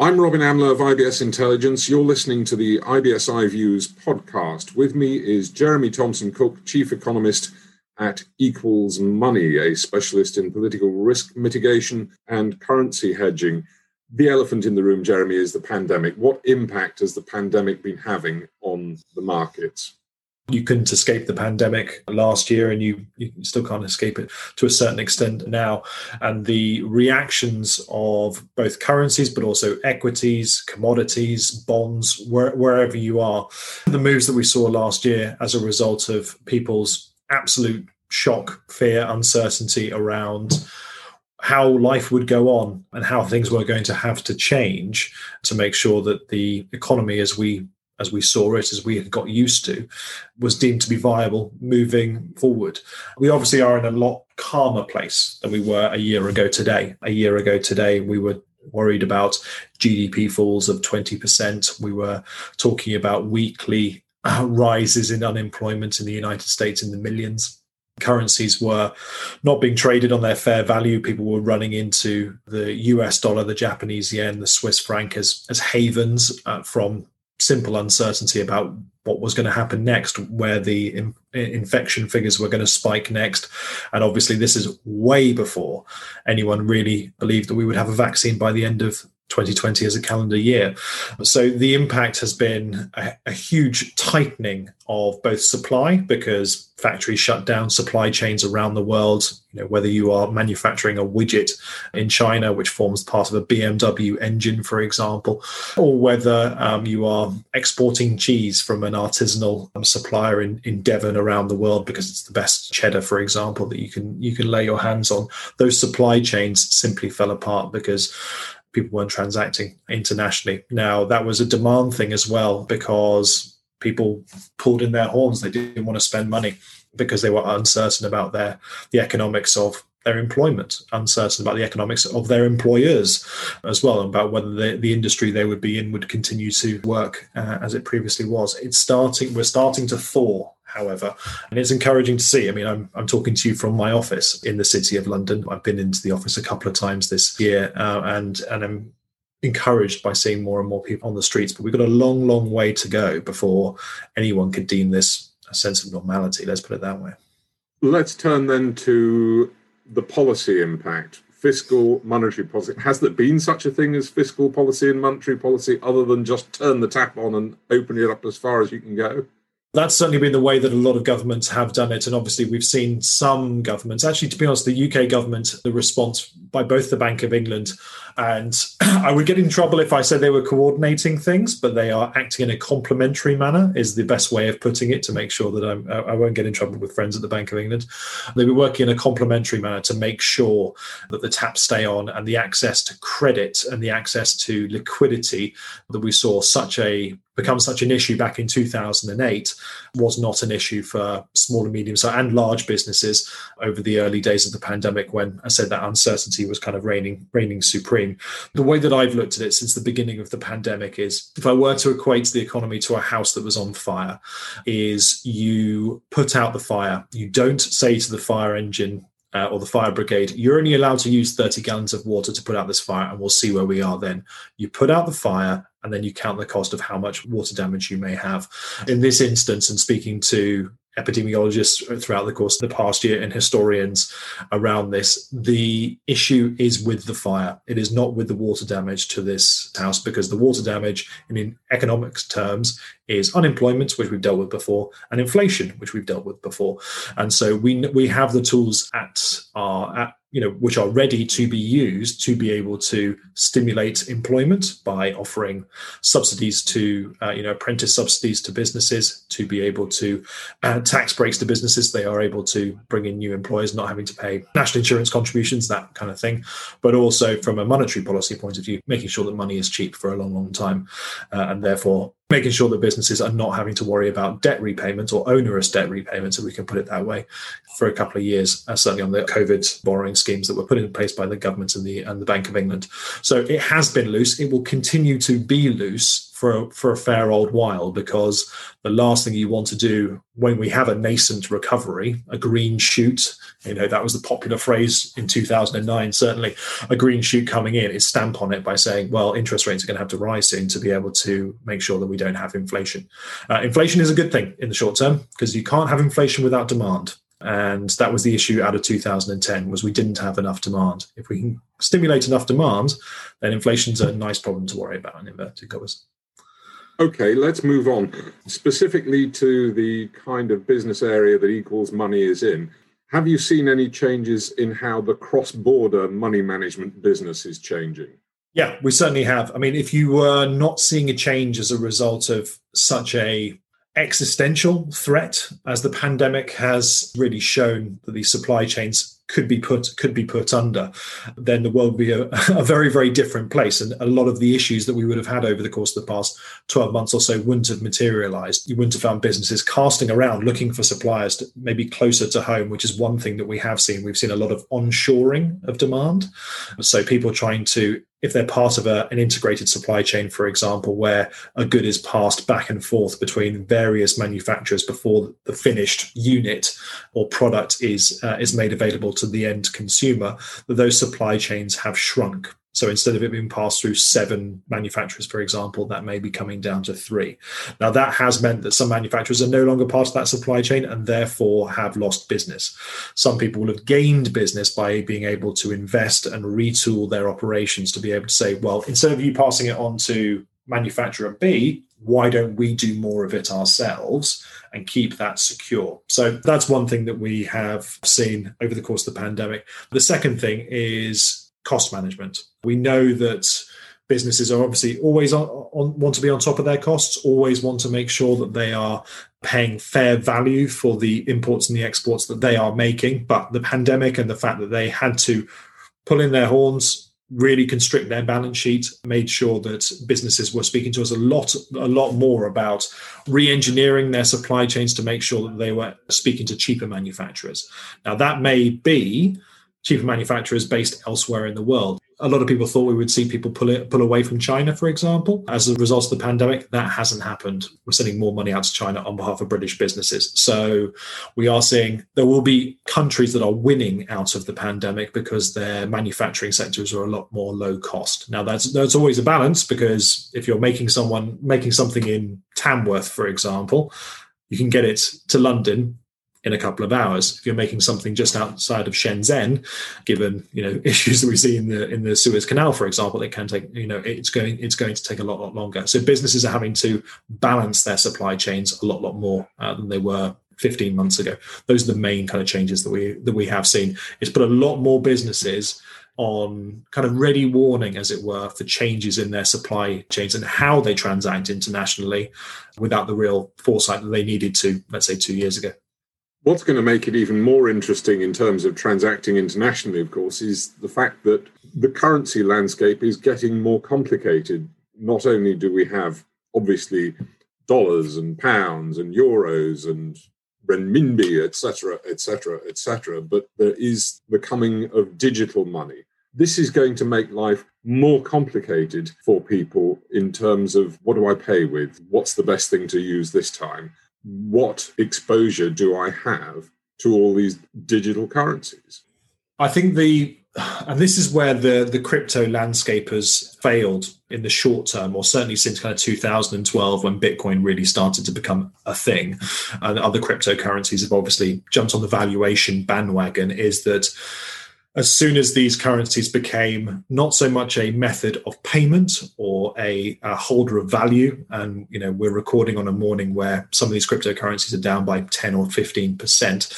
I'm Robin Amlôt of IBS Intelligence. You're listening to the IBS iViews podcast. With me is Jeremy Thomson Cook, Chief Economist at Equals Money, a specialist in political risk mitigation and currency hedging. The elephant in the room, Jeremy, is the pandemic. What impact has the pandemic been having on the markets? You couldn't escape the pandemic last year, and you, you still can't escape it to a certain extent now. And the reactions of both currencies, but also equities, commodities, bonds, where, wherever you are, the moves that we saw last year as a result of people's absolute shock, fear, uncertainty around how life would go on and how things were going to have to change to make sure that the economy as we as we saw it, as we had got used to, was deemed to be viable moving forward. We obviously are in a lot calmer place than we were a year ago today. A year ago today, we were worried about GDP falls of 20%. We were talking about weekly uh, rises in unemployment in the United States in the millions. Currencies were not being traded on their fair value. People were running into the US dollar, the Japanese yen, the Swiss franc as, as havens uh, from simple uncertainty about what was going to happen next, where the in, infection figures were going to spike next. And obviously, this is way before anyone really believed that we would have a vaccine by the end of 2020 as a calendar year. So the impact has been a, a, huge tightening of both supply because factories shut down supply chains around the world. You know, whether you are manufacturing a widget in China, which forms part of a BMW engine, for example, or whether um, you are exporting cheese from an artisanal um, supplier in, in Devon around the world because it's the best cheddar, for example, that you can you can lay your hands on. Those supply chains simply fell apart because people weren't transacting internationally. Now, that was a demand thing as well because people pulled in their horns. They didn't want to spend money because they were uncertain about their the economics of their employment, uncertain about the economics of their employers as well, about whether the, the industry they would be in would continue to work uh, as it previously was. It's starting. We're starting to thaw however. And it's encouraging to see. I mean, I'm, I'm talking to you from my office in the city of London. I've been into the office a couple of times this year, uh, and and I'm encouraged by seeing more and more people on the streets. But we've got a long, long way to go before anyone could deem this a sense of normality. Let's put it that way. Let's turn then to the policy impact. Fiscal monetary policy. Has there been such a thing as fiscal policy and monetary policy other than just turn the tap on and open it up as far as you can go? That's certainly been the way that a lot of governments have done it. And obviously, we've seen some governments, actually, to be honest, the UK government, the response by both the Bank of England and I would get in trouble if I said they were coordinating things, but they are acting in a complementary manner, is the best way of putting it to make sure that I'm, I won't get in trouble with friends at the Bank of England. They were working in a complementary manner to make sure that the taps stay on and the access to credit and the access to liquidity that we saw such a become such an issue back in 2008 was not an issue for small and medium so and large businesses over the early days of the pandemic when I said that uncertainty was kind of reigning reigning supreme. The way that I've looked at it since the beginning of the pandemic is if I were to equate the economy to a house that was on fire, is you put out the fire. You don't say to the fire engine, uh, or the fire brigade, you're only allowed to use 30 gallons of water to put out this fire, and we'll see where we are then. You put out the fire, and then you count the cost of how much water damage you may have. In this instance, and speaking to epidemiologists throughout the course of the past year and historians around this. The issue is with the fire. It is not with the water damage to this house because the water damage, in economics terms, is unemployment, which we've dealt with before, and inflation, which we've dealt with before. And so we we have the tools at our at you know, which are ready to be used to be able to stimulate employment by offering subsidies to, uh, you know, apprentice subsidies to businesses, to be able to uh, tax breaks to businesses. They are able to bring in new employers, not having to pay national insurance contributions, that kind of thing. But also from a monetary policy point of view, making sure that money is cheap for a long, long time, uh, and therefore making sure that businesses are not having to worry about debt repayments or onerous debt repayments, if we can put it that way, for a couple of years, uh, certainly on the COVID borrowing schemes that were put in place by the government and the and the Bank of England. So it has been loose. It will continue to be loose for for a fair old while because the last thing you want to do when we have a nascent recovery, a green shoot, you know that was the popular phrase in 2009. Certainly, a green shoot coming in is stamp on it by saying, well, interest rates are going to have to rise soon to be able to make sure that we don't have inflation. Uh, inflation is a good thing in the short term because you can't have inflation without demand and that was the issue out of 2010 was we didn't have enough demand if we can stimulate enough demand then inflation's a nice problem to worry about in inverted commas Okay, let's move on. Specifically to the kind of business area that Equals Money is in, have you seen any changes in how the cross border money management business is changing? Yeah, we certainly have. I mean, if you were not seeing a change as a result of such a existential threat as the pandemic has really shown that these supply chains could be put could be put under, then the world would be a, a, very very different place, and a lot of the issues that we would have had over the course of the past twelve months or so wouldn't have materialized. You wouldn't have found businesses casting around looking for suppliers to maybe closer to home, which is one thing that we have seen. We've seen a lot of onshoring of demand, so people trying to if they're part of a, an integrated supply chain, for example, where a good is passed back and forth between various manufacturers before the finished unit or product is uh, is made available to the end consumer, that those supply chains have shrunk. So instead of it being passed through seven manufacturers, for example, that may be coming down to three. Now, that has meant that some manufacturers are no longer part of that supply chain and therefore have lost business. Some people will have gained business by being able to invest and retool their operations to be able to say, well, instead of you passing it on to manufacturer B, why don't we do more of it ourselves and keep that secure? So that's one thing that we have seen over the course of the pandemic. The second thing is cost management. We know that businesses are obviously always on, on, want to be on top of their costs, always want to make sure that they are paying fair value for the imports and the exports that they are making. But the pandemic and the fact that they had to pull in their horns, really constrict their balance sheet, made sure that businesses were speaking to us a lot, a lot more about re-engineering their supply chains to make sure that they were speaking to cheaper manufacturers. Now that may be cheaper manufacturers based elsewhere in the world. A lot of people thought we would see people pull it pull away from China, for example, as a result of the pandemic. That hasn't happened. We're sending more money out to China on behalf of British businesses. So we are seeing there will be countries that are winning out of the pandemic because their manufacturing sectors are a lot more low cost. Now that's that's always a balance because if you're making someone making something in Tamworth, for example, you can get it to London in a couple of hours. If you're making something just outside of Shenzhen, given you know issues that we see in the in the Suez Canal, for example, it can take you know it's going it's going to take a lot lot longer. So businesses are having to balance their supply chains a lot lot more uh, than they were 15 months ago. Those are the main kind of changes that we that we have seen. It's put a lot more businesses on kind of ready warning, as it were, for changes in their supply chains and how they transact internationally without the real foresight that they needed to, let's say, two years ago. What's going to make it even more interesting in terms of transacting internationally, of course, is the fact that the currency landscape is getting more complicated. Not only do we have, obviously, dollars and pounds and euros and renminbi, etc., etc., etc., but there is the coming of digital money. This is going to make life more complicated for people in terms of what do I pay with? What's the best thing to use this time? What exposure do I have to all these digital currencies? I think the and this is where the the crypto landscape has failed in the short term, or certainly since kind of 2012 when Bitcoin really started to become a thing, and other cryptocurrencies have obviously jumped on the valuation bandwagon. Is that as soon as these currencies became not so much a method of payment or a, a, holder of value, and you know we're recording on a morning where some of these cryptocurrencies are down by 10 or 15 percent,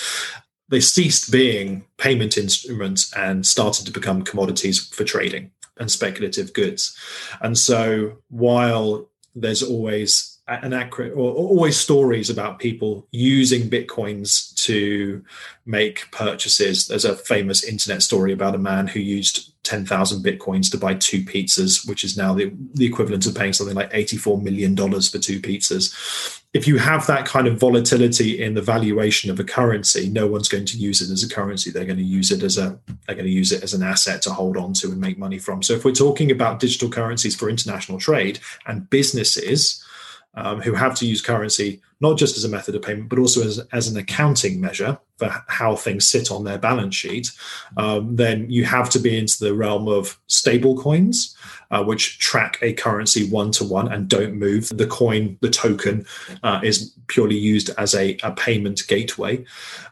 they ceased being payment instruments and started to become commodities for trading and speculative goods. And so while there's always an accurate or always stories about people using bitcoins to make purchases there's a famous internet story about a man who used 10,000 bitcoins to buy two pizzas, which is now the, the equivalent of paying something like $84 million for two pizzas. If you have that kind of volatility in the valuation of a currency, no one's going to use it as a currency. They're going to use it as a they're going to use it as an asset to hold on to and make money from. So if we're talking about digital currencies for international trade and businesses, um, who have to use currency not just as a method of payment, but also as, as an accounting measure for how things sit on their balance sheet, um, then you have to be into the realm of stable coins, uh, which track a currency one to one and don't move. The coin, the token, uh, is purely used as a, a payment gateway.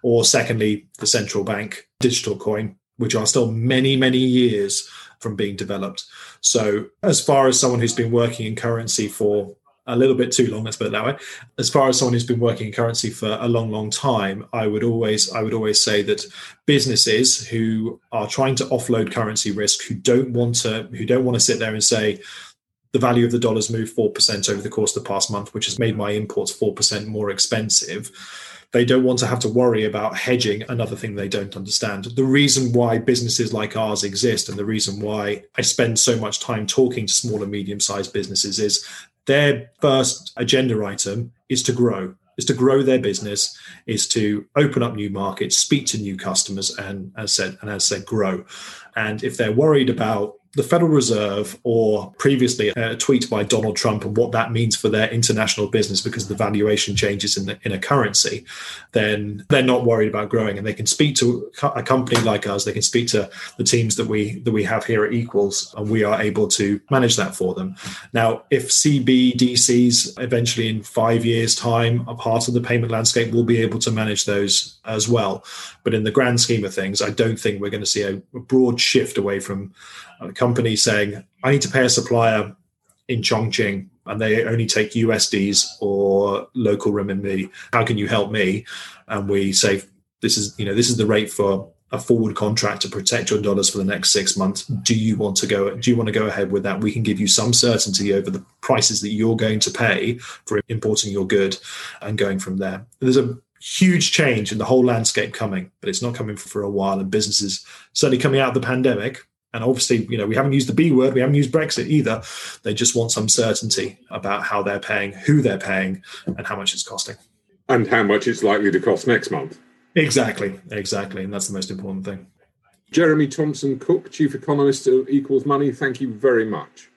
Or secondly, the central bank digital coin, which are still many, many years from being developed. So, as far as someone who's been working in currency for a little bit too long let's put it that way as far as someone who's been working in currency for a long long time i would always i would always say that businesses who are trying to offload currency risk who don't want to who don't want to sit there and say the value of the dollar's moved 4% over the course of the past month which has made my imports 4% more expensive they don't want to have to worry about hedging another thing they don't understand. The reason why businesses like ours exist and the reason why I spend so much time talking to small and medium sized businesses is their first agenda item is to grow is to grow their business is to open up new markets speak to new customers and as said and as said grow. And if they're worried about the Federal Reserve or previously a tweet by Donald Trump and what that means for their international business because the valuation changes in, the, in a currency, then they're not worried about growing and they can speak to a company like us. They can speak to the teams that we that we have here at Equals and we are able to manage that for them. Now, if CBDCs eventually in five years' time are part of the payment landscape, we'll be able to manage those as well. But in the grand scheme of things, I don't think we're going to see a broad shift away from a company saying, I need to pay a supplier in Chongqing and they only take USDs or local renminbi. How can you help me? And we say, this is, you know, this is the rate for a forward contract to protect your dollars for the next six months. Do you want to go? Do you want to go ahead with that? We can give you some certainty over the prices that you're going to pay for importing your good, and going from there. There's a huge change in the whole landscape coming, but it's not coming for a while. And businesses certainly coming out of the pandemic and obviously, you know, we haven't used the B word, we haven't used Brexit either. They just want some certainty about how they're paying, who they're paying, and how much it's costing. And how much it's likely to cost next month. Exactly, exactly. And that's the most important thing. Jeremy Thomson Cook, Chief Economist of Equals Money, thank you very much.